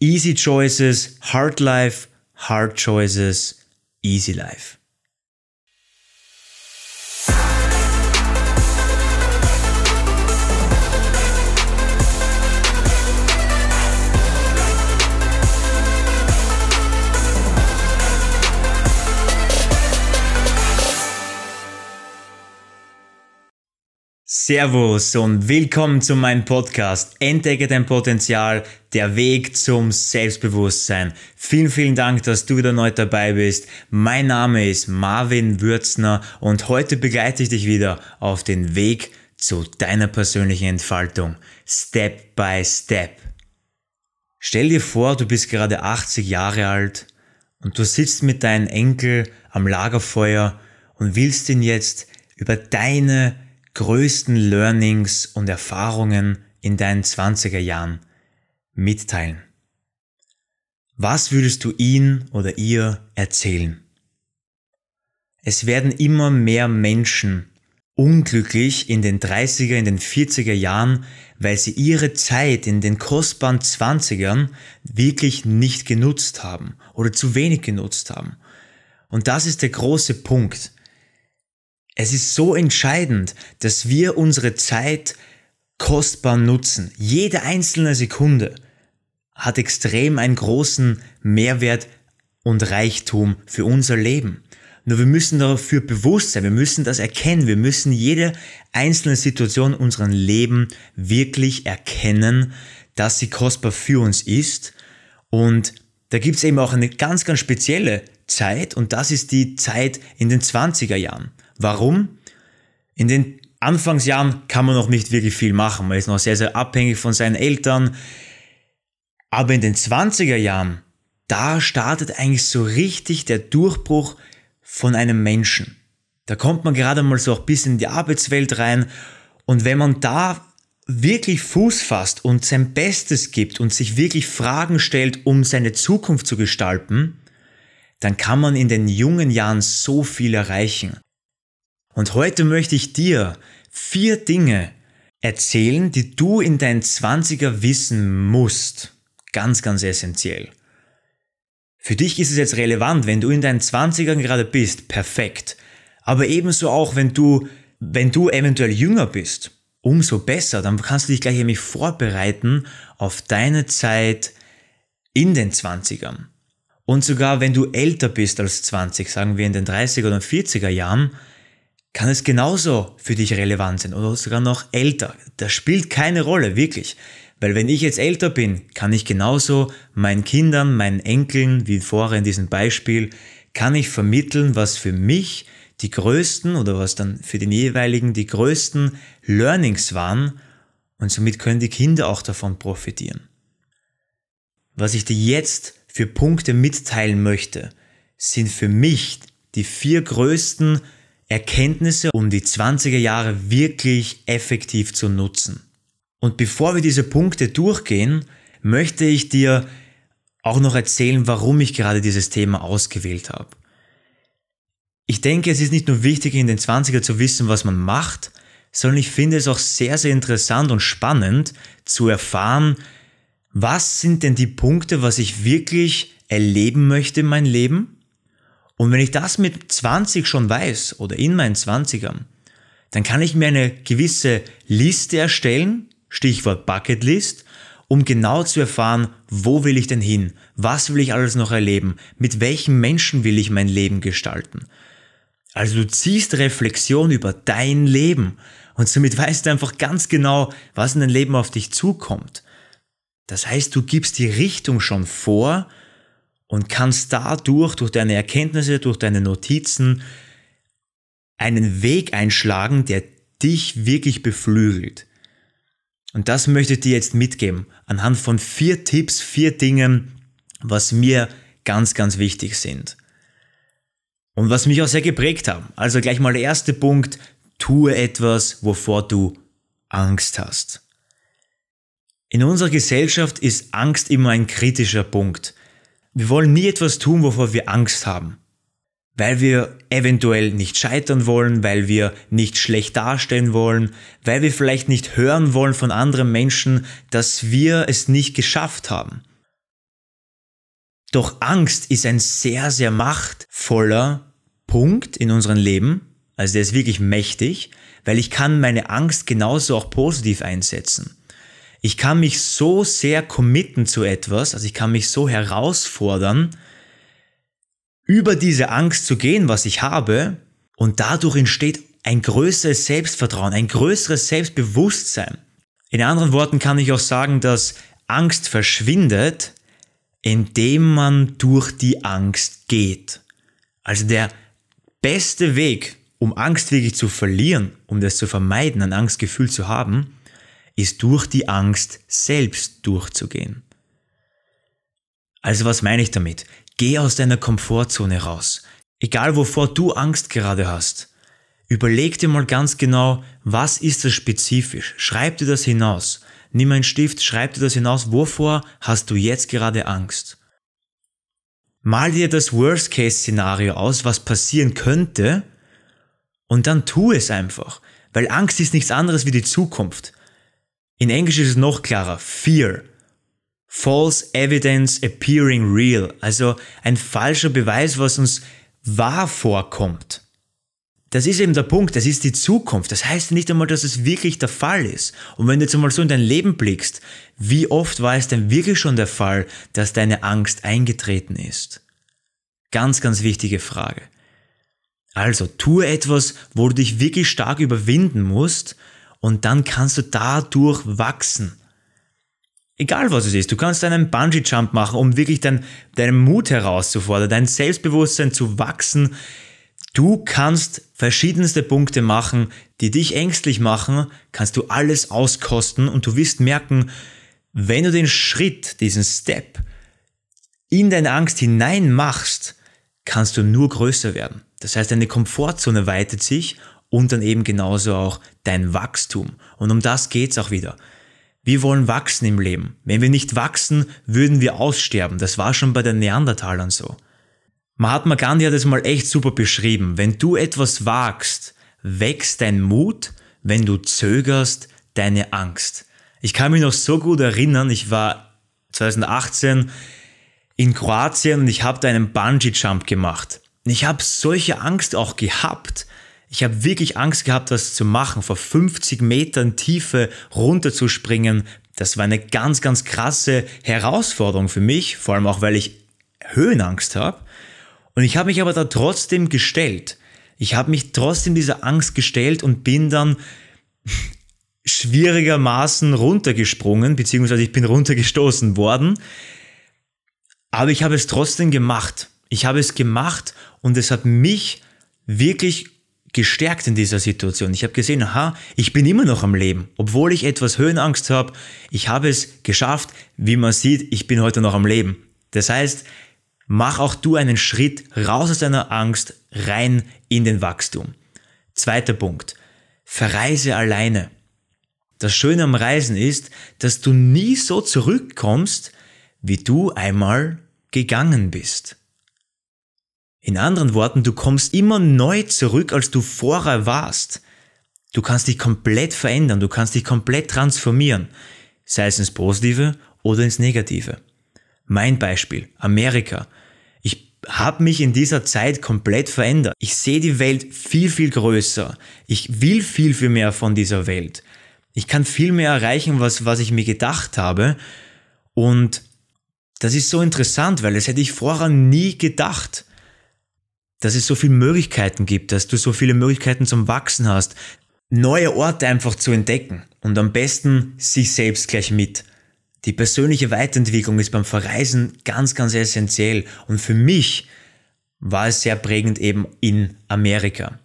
Easy Choices, Hard Life, Hard Choices, Easy Life. Servus und willkommen zu meinem Podcast Entdecke dein Potenzial, der Weg zum Selbstbewusstsein. Vielen, vielen Dank, dass du wieder neu dabei bist. Mein Name ist Marvin Würzner und heute begleite ich dich wieder auf den Weg zu deiner persönlichen Entfaltung. Step by Step. Stell dir vor, du bist gerade 80 Jahre alt und du sitzt mit deinem Enkel am Lagerfeuer und willst ihn jetzt über deine größten Learnings und Erfahrungen in deinen 20er Jahren mitteilen? Was würdest du ihn oder ihr erzählen? Es werden immer mehr Menschen unglücklich in den 30er, in den 40er Jahren, weil sie ihre Zeit in den kostbaren 20ern wirklich nicht genutzt haben oder zu wenig genutzt haben. Und das ist der große Punkt. Es ist so entscheidend, dass wir unsere Zeit kostbar nutzen. Jede einzelne Sekunde hat extrem einen großen Mehrwert und Reichtum für unser Leben. Nur wir müssen dafür bewusst sein, wir müssen das erkennen, wir müssen jede einzelne Situation in unserem Leben wirklich erkennen, dass sie kostbar für uns ist. Und da gibt es eben auch eine ganz, ganz spezielle Zeit und das ist die Zeit in den 20er Jahren. Warum? In den Anfangsjahren kann man noch nicht wirklich viel machen. Man ist noch sehr, sehr abhängig von seinen Eltern. Aber in den 20er Jahren, da startet eigentlich so richtig der Durchbruch von einem Menschen. Da kommt man gerade mal so ein bisschen in die Arbeitswelt rein. Und wenn man da wirklich Fuß fasst und sein Bestes gibt und sich wirklich Fragen stellt, um seine Zukunft zu gestalten, dann kann man in den jungen Jahren so viel erreichen. Und heute möchte ich dir vier Dinge erzählen, die du in deinen 20er wissen musst. Ganz, ganz essentiell. Für dich ist es jetzt relevant, wenn du in deinen 20ern gerade bist, perfekt. Aber ebenso auch, wenn du, wenn du eventuell jünger bist, umso besser. Dann kannst du dich gleich nämlich vorbereiten auf deine Zeit in den 20ern. Und sogar wenn du älter bist als 20, sagen wir in den 30er oder 40er Jahren, kann es genauso für dich relevant sein oder sogar noch älter. Das spielt keine Rolle, wirklich. Weil wenn ich jetzt älter bin, kann ich genauso meinen Kindern, meinen Enkeln, wie vorher in diesem Beispiel, kann ich vermitteln, was für mich die größten oder was dann für den jeweiligen die größten Learnings waren und somit können die Kinder auch davon profitieren. Was ich dir jetzt für Punkte mitteilen möchte, sind für mich die vier größten Erkenntnisse, um die 20er Jahre wirklich effektiv zu nutzen. Und bevor wir diese Punkte durchgehen, möchte ich dir auch noch erzählen, warum ich gerade dieses Thema ausgewählt habe. Ich denke, es ist nicht nur wichtig, in den 20er zu wissen, was man macht, sondern ich finde es auch sehr, sehr interessant und spannend zu erfahren, was sind denn die Punkte, was ich wirklich erleben möchte in meinem Leben und wenn ich das mit 20 schon weiß oder in meinen 20ern, dann kann ich mir eine gewisse Liste erstellen, Stichwort Bucketlist, um genau zu erfahren, wo will ich denn hin, was will ich alles noch erleben, mit welchen Menschen will ich mein Leben gestalten. Also du ziehst Reflexion über dein Leben und somit weißt du einfach ganz genau, was in dein Leben auf dich zukommt. Das heißt, du gibst die Richtung schon vor und kannst dadurch, durch deine Erkenntnisse, durch deine Notizen, einen Weg einschlagen, der dich wirklich beflügelt. Und das möchte ich dir jetzt mitgeben, anhand von vier Tipps, vier Dingen, was mir ganz, ganz wichtig sind. Und was mich auch sehr geprägt haben. Also gleich mal der erste Punkt, tue etwas, wovor du Angst hast. In unserer Gesellschaft ist Angst immer ein kritischer Punkt. Wir wollen nie etwas tun, wovor wir Angst haben. Weil wir eventuell nicht scheitern wollen, weil wir nicht schlecht darstellen wollen, weil wir vielleicht nicht hören wollen von anderen Menschen, dass wir es nicht geschafft haben. Doch Angst ist ein sehr, sehr machtvoller Punkt in unserem Leben. Also der ist wirklich mächtig, weil ich kann meine Angst genauso auch positiv einsetzen. Ich kann mich so sehr committen zu etwas, also ich kann mich so herausfordern, über diese Angst zu gehen, was ich habe, und dadurch entsteht ein größeres Selbstvertrauen, ein größeres Selbstbewusstsein. In anderen Worten kann ich auch sagen, dass Angst verschwindet, indem man durch die Angst geht. Also der beste Weg, um Angst wirklich zu verlieren, um das zu vermeiden, ein Angstgefühl zu haben, ist durch die Angst selbst durchzugehen. Also was meine ich damit? Geh aus deiner Komfortzone raus. Egal wovor du Angst gerade hast. Überleg dir mal ganz genau, was ist das spezifisch? Schreib dir das hinaus. Nimm einen Stift, schreib dir das hinaus, wovor hast du jetzt gerade Angst? Mal dir das Worst-Case-Szenario aus, was passieren könnte, und dann tu es einfach. Weil Angst ist nichts anderes wie die Zukunft. In Englisch ist es noch klarer. Fear. False evidence appearing real. Also ein falscher Beweis, was uns wahr vorkommt. Das ist eben der Punkt, das ist die Zukunft. Das heißt nicht einmal, dass es wirklich der Fall ist. Und wenn du jetzt einmal so in dein Leben blickst, wie oft war es denn wirklich schon der Fall, dass deine Angst eingetreten ist? Ganz, ganz wichtige Frage. Also, tue etwas, wo du dich wirklich stark überwinden musst und dann kannst du dadurch wachsen. Egal was es ist, du kannst einen Bungee-Jump machen, um wirklich dein, deinen Mut herauszufordern, dein Selbstbewusstsein zu wachsen. Du kannst verschiedenste Punkte machen, die dich ängstlich machen, kannst du alles auskosten und du wirst merken, wenn du den Schritt, diesen Step in deine Angst hinein machst, kannst du nur größer werden. Das heißt, deine Komfortzone weitet sich und dann eben genauso auch dein Wachstum. Und um das geht's auch wieder. Wir wollen wachsen im Leben. Wenn wir nicht wachsen, würden wir aussterben. Das war schon bei den Neandertalern so. Mahatma Gandhi hat es mal echt super beschrieben. Wenn du etwas wagst, wächst dein Mut, wenn du zögerst, deine Angst. Ich kann mich noch so gut erinnern, ich war 2018 in Kroatien und ich habe da einen Bungee-Jump gemacht. Ich habe solche Angst auch gehabt, ich habe wirklich Angst gehabt, das zu machen, vor 50 Metern Tiefe runterzuspringen. Das war eine ganz, ganz krasse Herausforderung für mich, vor allem auch, weil ich Höhenangst habe. Und ich habe mich aber da trotzdem gestellt. Ich habe mich trotzdem dieser Angst gestellt und bin dann schwierigermaßen runtergesprungen, beziehungsweise ich bin runtergestoßen worden. Aber ich habe es trotzdem gemacht. Ich habe es gemacht und es hat mich wirklich gestärkt in dieser Situation. Ich habe gesehen, aha, ich bin immer noch am Leben. Obwohl ich etwas Höhenangst habe, ich habe es geschafft. Wie man sieht, ich bin heute noch am Leben. Das heißt, mach auch du einen Schritt raus aus deiner Angst, rein in den Wachstum. Zweiter Punkt. Verreise alleine. Das Schöne am Reisen ist, dass du nie so zurückkommst, wie du einmal gegangen bist. In anderen Worten, du kommst immer neu zurück, als du vorher warst. Du kannst dich komplett verändern, du kannst dich komplett transformieren, sei es ins Positive oder ins Negative. Mein Beispiel, Amerika. Ich habe mich in dieser Zeit komplett verändert. Ich sehe die Welt viel, viel größer. Ich will viel, viel mehr von dieser Welt. Ich kann viel mehr erreichen, was, was ich mir gedacht habe. Und das ist so interessant, weil das hätte ich vorher nie gedacht dass es so viele Möglichkeiten gibt, dass du so viele Möglichkeiten zum Wachsen hast, neue Orte einfach zu entdecken und am besten sich selbst gleich mit. Die persönliche Weiterentwicklung ist beim Verreisen ganz, ganz essentiell und für mich war es sehr prägend eben in Amerika.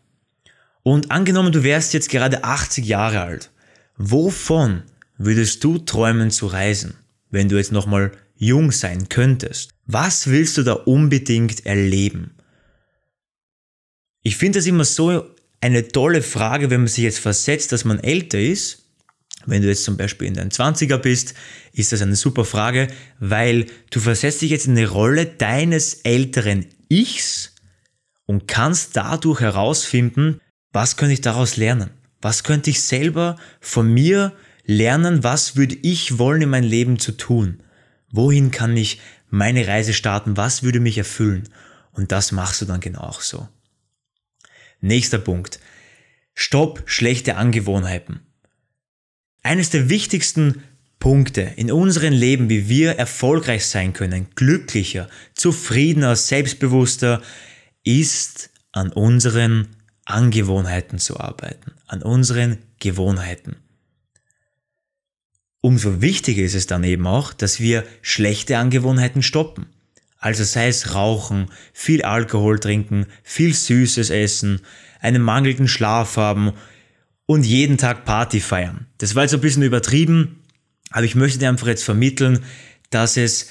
Und angenommen, du wärst jetzt gerade 80 Jahre alt, wovon würdest du träumen zu reisen, wenn du jetzt nochmal jung sein könntest? Was willst du da unbedingt erleben? Ich finde das immer so eine tolle Frage, wenn man sich jetzt versetzt, dass man älter ist. Wenn du jetzt zum Beispiel in deinen 20er bist, ist das eine super Frage, weil du versetzt dich jetzt in die Rolle deines älteren Ichs und kannst dadurch herausfinden, was könnte ich daraus lernen? Was könnte ich selber von mir lernen? Was würde ich wollen in meinem Leben zu tun? Wohin kann ich meine Reise starten? Was würde mich erfüllen? Und das machst du dann genau auch so. Nächster Punkt. Stopp schlechte Angewohnheiten. Eines der wichtigsten Punkte in unserem Leben, wie wir erfolgreich sein können, glücklicher, zufriedener, selbstbewusster, ist an unseren Angewohnheiten zu arbeiten, an unseren Gewohnheiten. Umso wichtiger ist es dann eben auch, dass wir schlechte Angewohnheiten stoppen. Also sei es Rauchen, viel Alkohol trinken, viel Süßes essen, einen mangelnden Schlaf haben und jeden Tag Party feiern. Das war jetzt ein bisschen übertrieben, aber ich möchte dir einfach jetzt vermitteln, dass es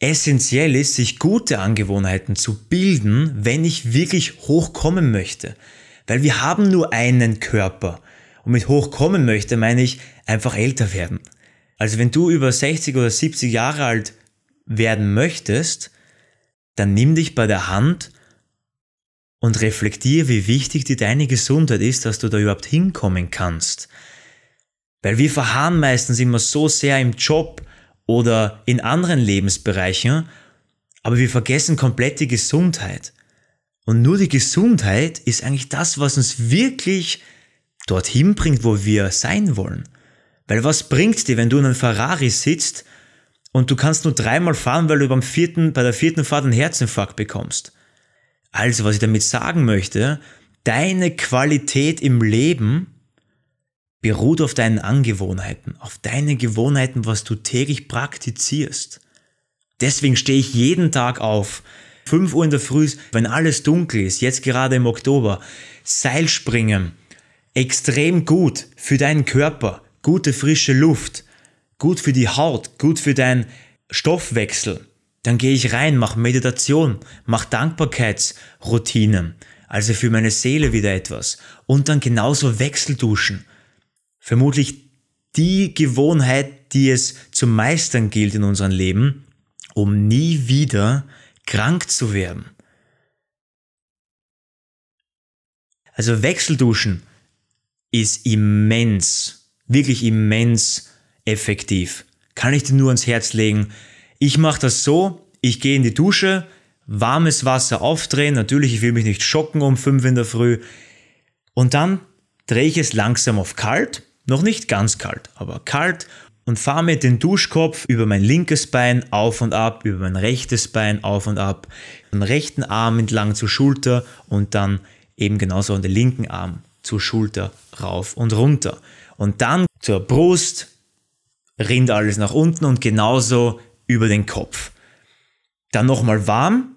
essentiell ist, sich gute Angewohnheiten zu bilden, wenn ich wirklich hochkommen möchte. Weil wir haben nur einen Körper. Und mit hochkommen möchte meine ich einfach älter werden. Also wenn du über 60 oder 70 Jahre alt werden möchtest, dann nimm dich bei der Hand und reflektier, wie wichtig dir deine Gesundheit ist, dass du da überhaupt hinkommen kannst. Weil wir verharren meistens immer so sehr im Job oder in anderen Lebensbereichen, aber wir vergessen komplett die Gesundheit. Und nur die Gesundheit ist eigentlich das, was uns wirklich dorthin bringt, wo wir sein wollen. Weil was bringt dir, wenn du in einem Ferrari sitzt und du kannst nur dreimal fahren, weil du beim vierten, bei der vierten Fahrt einen Herzinfarkt bekommst. Also, was ich damit sagen möchte, deine Qualität im Leben beruht auf deinen Angewohnheiten, auf deine Gewohnheiten, was du täglich praktizierst. Deswegen stehe ich jeden Tag auf, 5 Uhr in der Früh, wenn alles dunkel ist, jetzt gerade im Oktober, Seilspringen, extrem gut für deinen Körper, gute frische Luft, gut für die Haut, gut für deinen Stoffwechsel. Dann gehe ich rein, mache Meditation, mache Dankbarkeitsroutinen, also für meine Seele wieder etwas. Und dann genauso Wechselduschen. Vermutlich die Gewohnheit, die es zu meistern gilt in unserem Leben, um nie wieder krank zu werden. Also Wechselduschen ist immens, wirklich immens effektiv. Kann ich dir nur ans Herz legen. Ich mache das so, ich gehe in die Dusche, warmes Wasser aufdrehen, natürlich, ich will mich nicht schocken um 5 in der Früh. Und dann drehe ich es langsam auf kalt, noch nicht ganz kalt, aber kalt und fahre mit dem Duschkopf über mein linkes Bein auf und ab, über mein rechtes Bein auf und ab, den rechten Arm entlang zur Schulter und dann eben genauso an den linken Arm zur Schulter rauf und runter. Und dann zur Brust, rinnt alles nach unten und genauso über den Kopf. Dann nochmal warm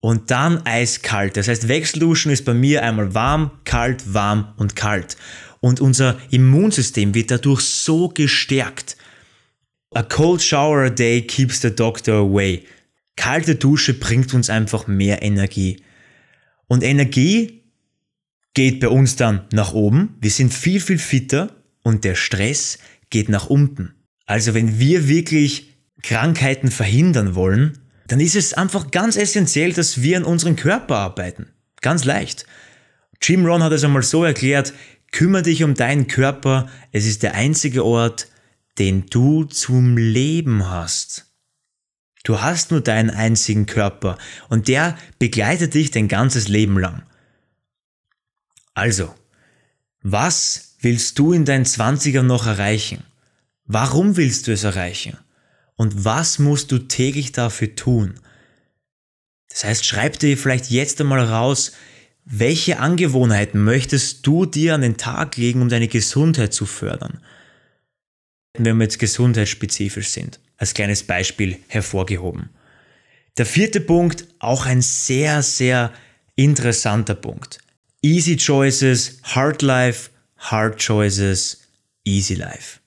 und dann eiskalt. Das heißt, Wechselduschen ist bei mir einmal warm, kalt, warm und kalt. Und unser Immunsystem wird dadurch so gestärkt. A cold shower a day keeps the doctor away. Kalte Dusche bringt uns einfach mehr Energie. Und Energie geht bei uns dann nach oben. Wir sind viel, viel fitter und der Stress geht nach unten. Also wenn wir wirklich Krankheiten verhindern wollen, dann ist es einfach ganz essentiell, dass wir an unserem Körper arbeiten. Ganz leicht. Jim Ron hat es einmal so erklärt, kümmere dich um deinen Körper, es ist der einzige Ort, den du zum Leben hast. Du hast nur deinen einzigen Körper und der begleitet dich dein ganzes Leben lang. Also, was willst du in deinen Zwanzigern noch erreichen? Warum willst du es erreichen? Und was musst du täglich dafür tun? Das heißt, schreib dir vielleicht jetzt einmal raus, welche Angewohnheiten möchtest du dir an den Tag legen, um deine Gesundheit zu fördern? Wenn wir jetzt gesundheitsspezifisch sind, als kleines Beispiel hervorgehoben. Der vierte Punkt, auch ein sehr, sehr interessanter Punkt. Easy Choices, Hard Life, Hard Choices, Easy Life.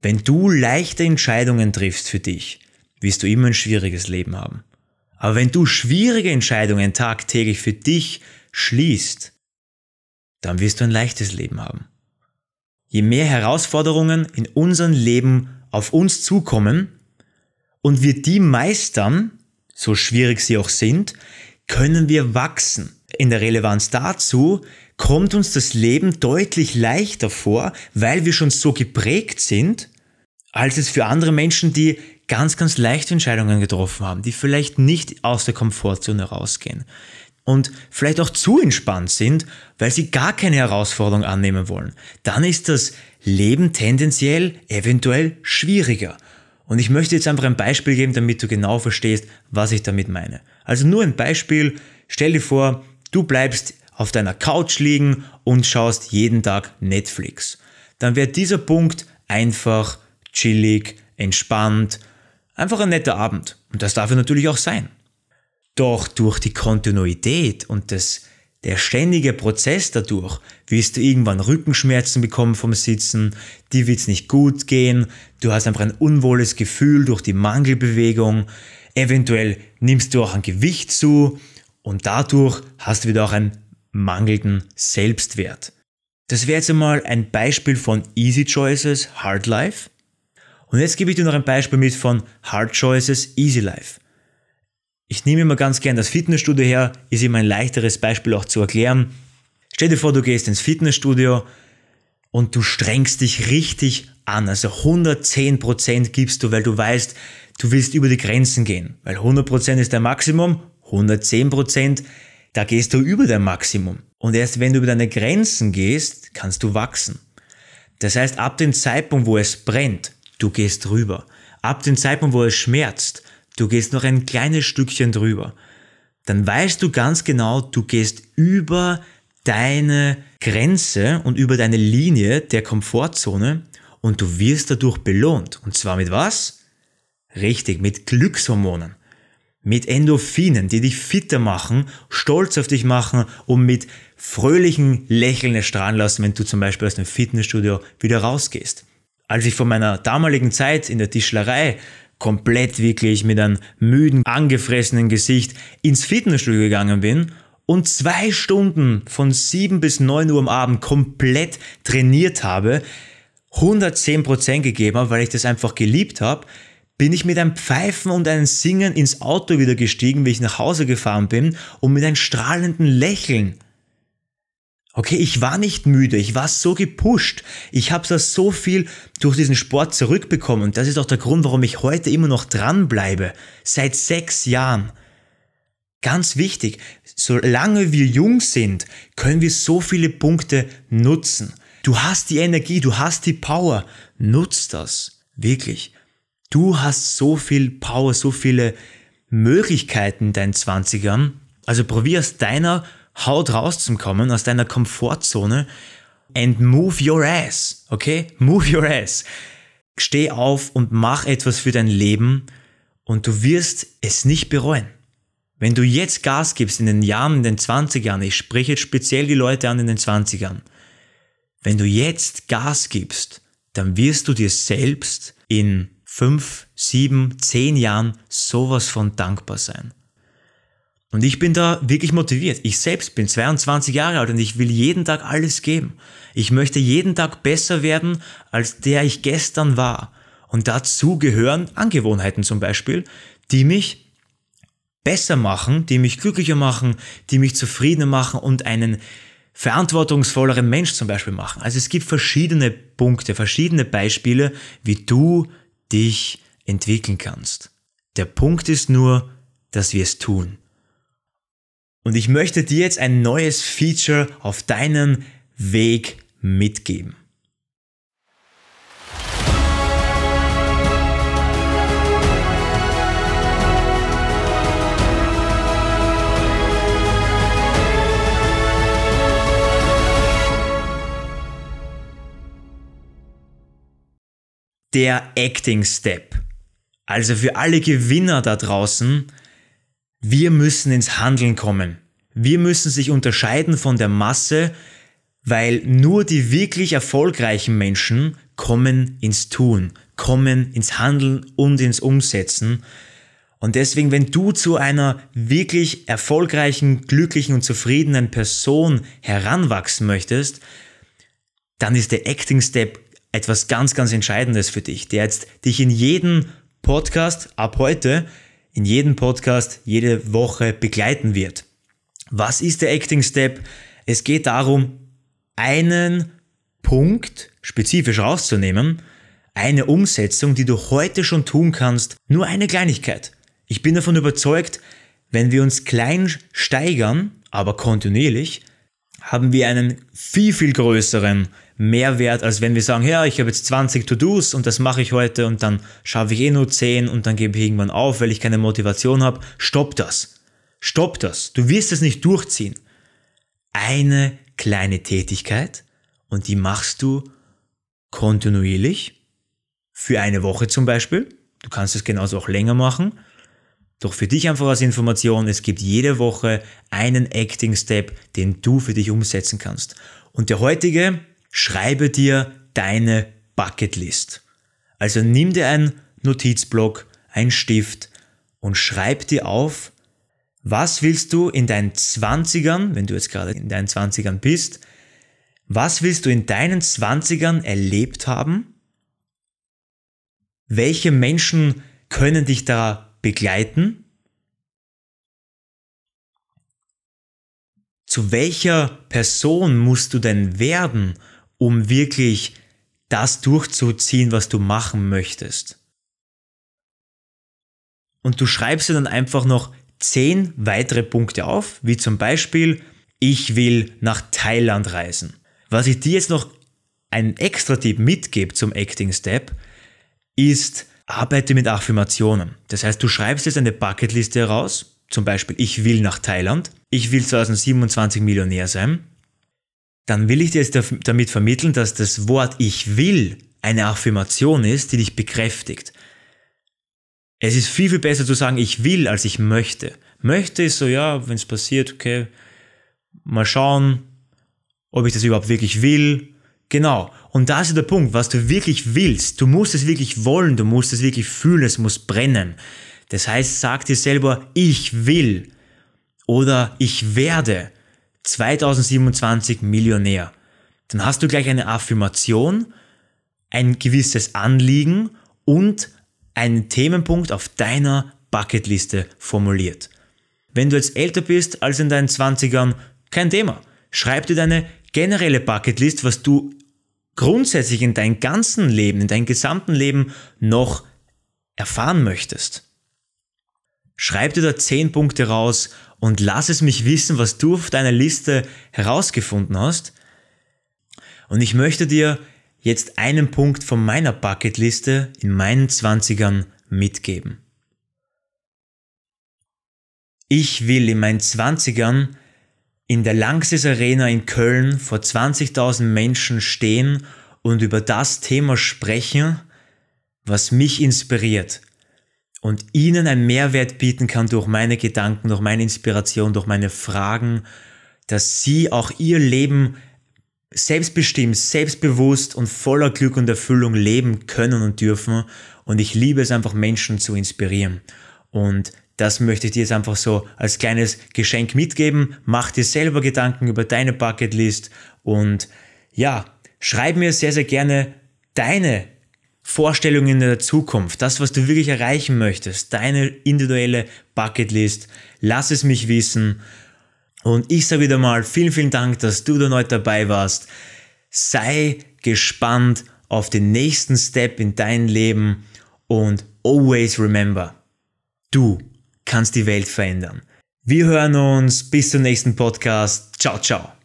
Wenn du leichte Entscheidungen triffst für dich, wirst du immer ein schwieriges Leben haben. Aber wenn du schwierige Entscheidungen tagtäglich für dich schließt, dann wirst du ein leichtes Leben haben. Je mehr Herausforderungen in unserem Leben auf uns zukommen und wir die meistern, so schwierig sie auch sind, können wir wachsen. In der Relevanz dazu kommt uns das Leben deutlich leichter vor, weil wir schon so geprägt sind als es für andere Menschen, die ganz, ganz leichte Entscheidungen getroffen haben, die vielleicht nicht aus der Komfortzone rausgehen und vielleicht auch zu entspannt sind, weil sie gar keine Herausforderung annehmen wollen. Dann ist das Leben tendenziell eventuell schwieriger. Und ich möchte jetzt einfach ein Beispiel geben, damit du genau verstehst, was ich damit meine. Also nur ein Beispiel. Stell dir vor, du bleibst auf deiner Couch liegen und schaust jeden Tag Netflix. Dann wäre dieser Punkt einfach chillig, entspannt, einfach ein netter Abend. Und das darf er natürlich auch sein. Doch durch die Kontinuität und das, der ständige Prozess dadurch wirst du irgendwann Rückenschmerzen bekommen vom Sitzen, dir wird es nicht gut gehen, du hast einfach ein unwohles Gefühl durch die Mangelbewegung, eventuell nimmst du auch an Gewicht zu und dadurch hast du wieder auch einen mangelnden Selbstwert. Das wäre jetzt einmal ein Beispiel von Easy Choices, Hard Life. Und jetzt gebe ich dir noch ein Beispiel mit von Hard Choices, Easy Life. Ich nehme immer ganz gern das Fitnessstudio her, ist immer ein leichteres Beispiel auch zu erklären. Stell dir vor, du gehst ins Fitnessstudio und du strengst dich richtig an. Also 110% gibst du, weil du weißt, du willst über die Grenzen gehen. Weil 100% ist der Maximum, 110%, da gehst du über dein Maximum. Und erst wenn du über deine Grenzen gehst, kannst du wachsen. Das heißt, ab dem Zeitpunkt, wo es brennt, du gehst drüber. Ab dem Zeitpunkt, wo es schmerzt, du gehst noch ein kleines Stückchen drüber. Dann weißt du ganz genau, du gehst über deine Grenze und über deine Linie der Komfortzone und du wirst dadurch belohnt. Und zwar mit was? Richtig, mit Glückshormonen. Mit Endorphinen, die dich fitter machen, stolz auf dich machen und mit fröhlichen Lächeln erstrahlen lassen, wenn du zum Beispiel aus dem Fitnessstudio wieder rausgehst. Als ich von meiner damaligen Zeit in der Tischlerei komplett wirklich mit einem müden, angefressenen Gesicht ins Fitnessstudio gegangen bin und zwei Stunden von 7 bis 9 Uhr am Abend komplett trainiert habe, 110% gegeben habe, weil ich das einfach geliebt habe, bin ich mit einem Pfeifen und einem Singen ins Auto wieder gestiegen, wie ich nach Hause gefahren bin und mit einem strahlenden Lächeln. Okay, ich war nicht müde, ich war so gepusht. Ich habe da so viel durch diesen Sport zurückbekommen und das ist auch der Grund, warum ich heute immer noch dranbleibe. Seit sechs Jahren. Ganz wichtig, solange wir jung sind, können wir so viele Punkte nutzen. Du hast die Energie, du hast die Power. Nutz das. Wirklich. Du hast so viel Power, so viele Möglichkeiten in deinen Zwanzigern. Also probier aus deiner Haut rauszukommen, aus deiner Komfortzone and move your ass. Okay? Move your ass. Steh auf und mach etwas für dein Leben und du wirst es nicht bereuen. Wenn du jetzt Gas gibst in den Jahren, in den 20ern, ich spreche jetzt speziell die Leute an in den 20ern, wenn du jetzt Gas gibst, dann wirst du dir selbst in 5, 7, 10 Jahren sowas von dankbar sein. Und ich bin da wirklich motiviert. Ich selbst bin 22 Jahre alt und ich will jeden Tag alles geben. Ich möchte jeden Tag besser werden, als der ich gestern war. Und dazu gehören Angewohnheiten zum Beispiel, die mich besser machen, die mich glücklicher machen, die mich zufriedener machen und einen verantwortungsvolleren Mensch zum Beispiel machen. Also es gibt verschiedene Punkte, verschiedene Beispiele, wie du dich entwickeln kannst. Der Punkt ist nur, dass wir es tun. Und ich möchte dir jetzt ein neues Feature auf deinen Weg mitgeben. Der Acting Step. Also für alle Gewinner da draußen, wir müssen ins Handeln kommen. Wir müssen sich unterscheiden von der Masse, weil nur die wirklich erfolgreichen Menschen kommen ins Tun, kommen ins Handeln und ins Umsetzen. Und deswegen, wenn du zu einer wirklich erfolgreichen, glücklichen und zufriedenen Person heranwachsen möchtest, dann ist der Acting Step etwas ganz, ganz Entscheidendes für dich, der jetzt dich in jedem Podcast ab heute, in jedem Podcast jede Woche begleiten wird. Was ist der Acting Step? Es geht darum, einen Punkt spezifisch rauszunehmen, eine Umsetzung, die du heute schon tun kannst, nur eine Kleinigkeit. Ich bin davon überzeugt, wenn wir uns klein steigern, aber kontinuierlich, haben wir einen viel, viel größeren Mehrwert, als wenn wir sagen, ja, ich habe jetzt 20 To-Dos und das mache ich heute und dann schaffe ich eh nur 10 und dann gebe ich irgendwann auf, weil ich keine Motivation habe. Stopp das. Stopp das. Du wirst es nicht durchziehen. Eine kleine Tätigkeit und die machst du kontinuierlich für eine Woche zum Beispiel. Du kannst es genauso auch länger machen doch für dich einfach als Information, es gibt jede Woche einen Acting Step, den du für dich umsetzen kannst. Und der heutige, schreibe dir deine Bucketlist. Also nimm dir einen Notizblock, einen Stift und schreib dir auf, was willst du in deinen 20ern, wenn du jetzt gerade in deinen 20ern bist, was willst du in deinen 20ern erlebt haben? Welche Menschen können dich da begleiten? Zu welcher Person musst du denn werden, um wirklich das durchzuziehen, was du machen möchtest? Und du schreibst dir dann einfach noch zehn weitere Punkte auf, wie zum Beispiel, ich will nach Thailand reisen. Was ich dir jetzt noch einen extra Tipp mitgebe zum Acting Step, ist, arbeite mit Affirmationen. Das heißt, du schreibst jetzt eine Bucketliste heraus, zum Beispiel, ich will nach Thailand, ich will 2027 Millionär sein, dann will ich dir jetzt damit vermitteln, dass das Wort ich will eine Affirmation ist, die dich bekräftigt. Es ist viel, viel besser zu sagen, ich will, als ich möchte. Möchte ist so, ja, wenn es passiert, okay, mal schauen, ob ich das überhaupt wirklich will. Genau. Und da ist der Punkt, was du wirklich willst. Du musst es wirklich wollen, du musst es wirklich fühlen, es muss brennen. Das heißt, sag dir selber, ich will oder ich werde 2027 Millionär. Dann hast du gleich eine Affirmation, ein gewisses Anliegen und einen Themenpunkt auf deiner Bucketliste formuliert. Wenn du jetzt älter bist als in deinen 20ern, kein Thema. Schreib dir deine generelle Bucketlist, was du grundsätzlich in deinem ganzen Leben, in deinem gesamten Leben noch erfahren möchtest. Schreib dir da 10 Punkte raus und lass es mich wissen, was du auf deiner Liste herausgefunden hast. Und ich möchte dir jetzt einen Punkt von meiner Bucketliste in meinen 20ern mitgeben. Ich will in meinen 20ern in der Langsys Arena in Köln vor 20.000 Menschen stehen und über das Thema sprechen, was mich inspiriert und ihnen einen Mehrwert bieten kann durch meine Gedanken, durch meine Inspiration, durch meine Fragen, dass sie auch ihr Leben selbstbestimmt, selbstbewusst und voller Glück und Erfüllung leben können und dürfen. Und ich liebe es einfach, Menschen zu inspirieren. Und das möchte ich dir jetzt einfach so als kleines Geschenk mitgeben. Mach dir selber Gedanken über deine Bucketlist und ja, schreib mir sehr, sehr gerne deine Vorstellungen in der Zukunft, das, was du wirklich erreichen möchtest, deine individuelle Bucketlist. Lass es mich wissen. Und ich sage wieder mal vielen, vielen Dank, dass du da heute dabei warst. Sei gespannt auf den nächsten Step in dein Leben und always remember, du kannst die Welt verändern. Wir hören uns bis zum nächsten Podcast. Ciao, ciao.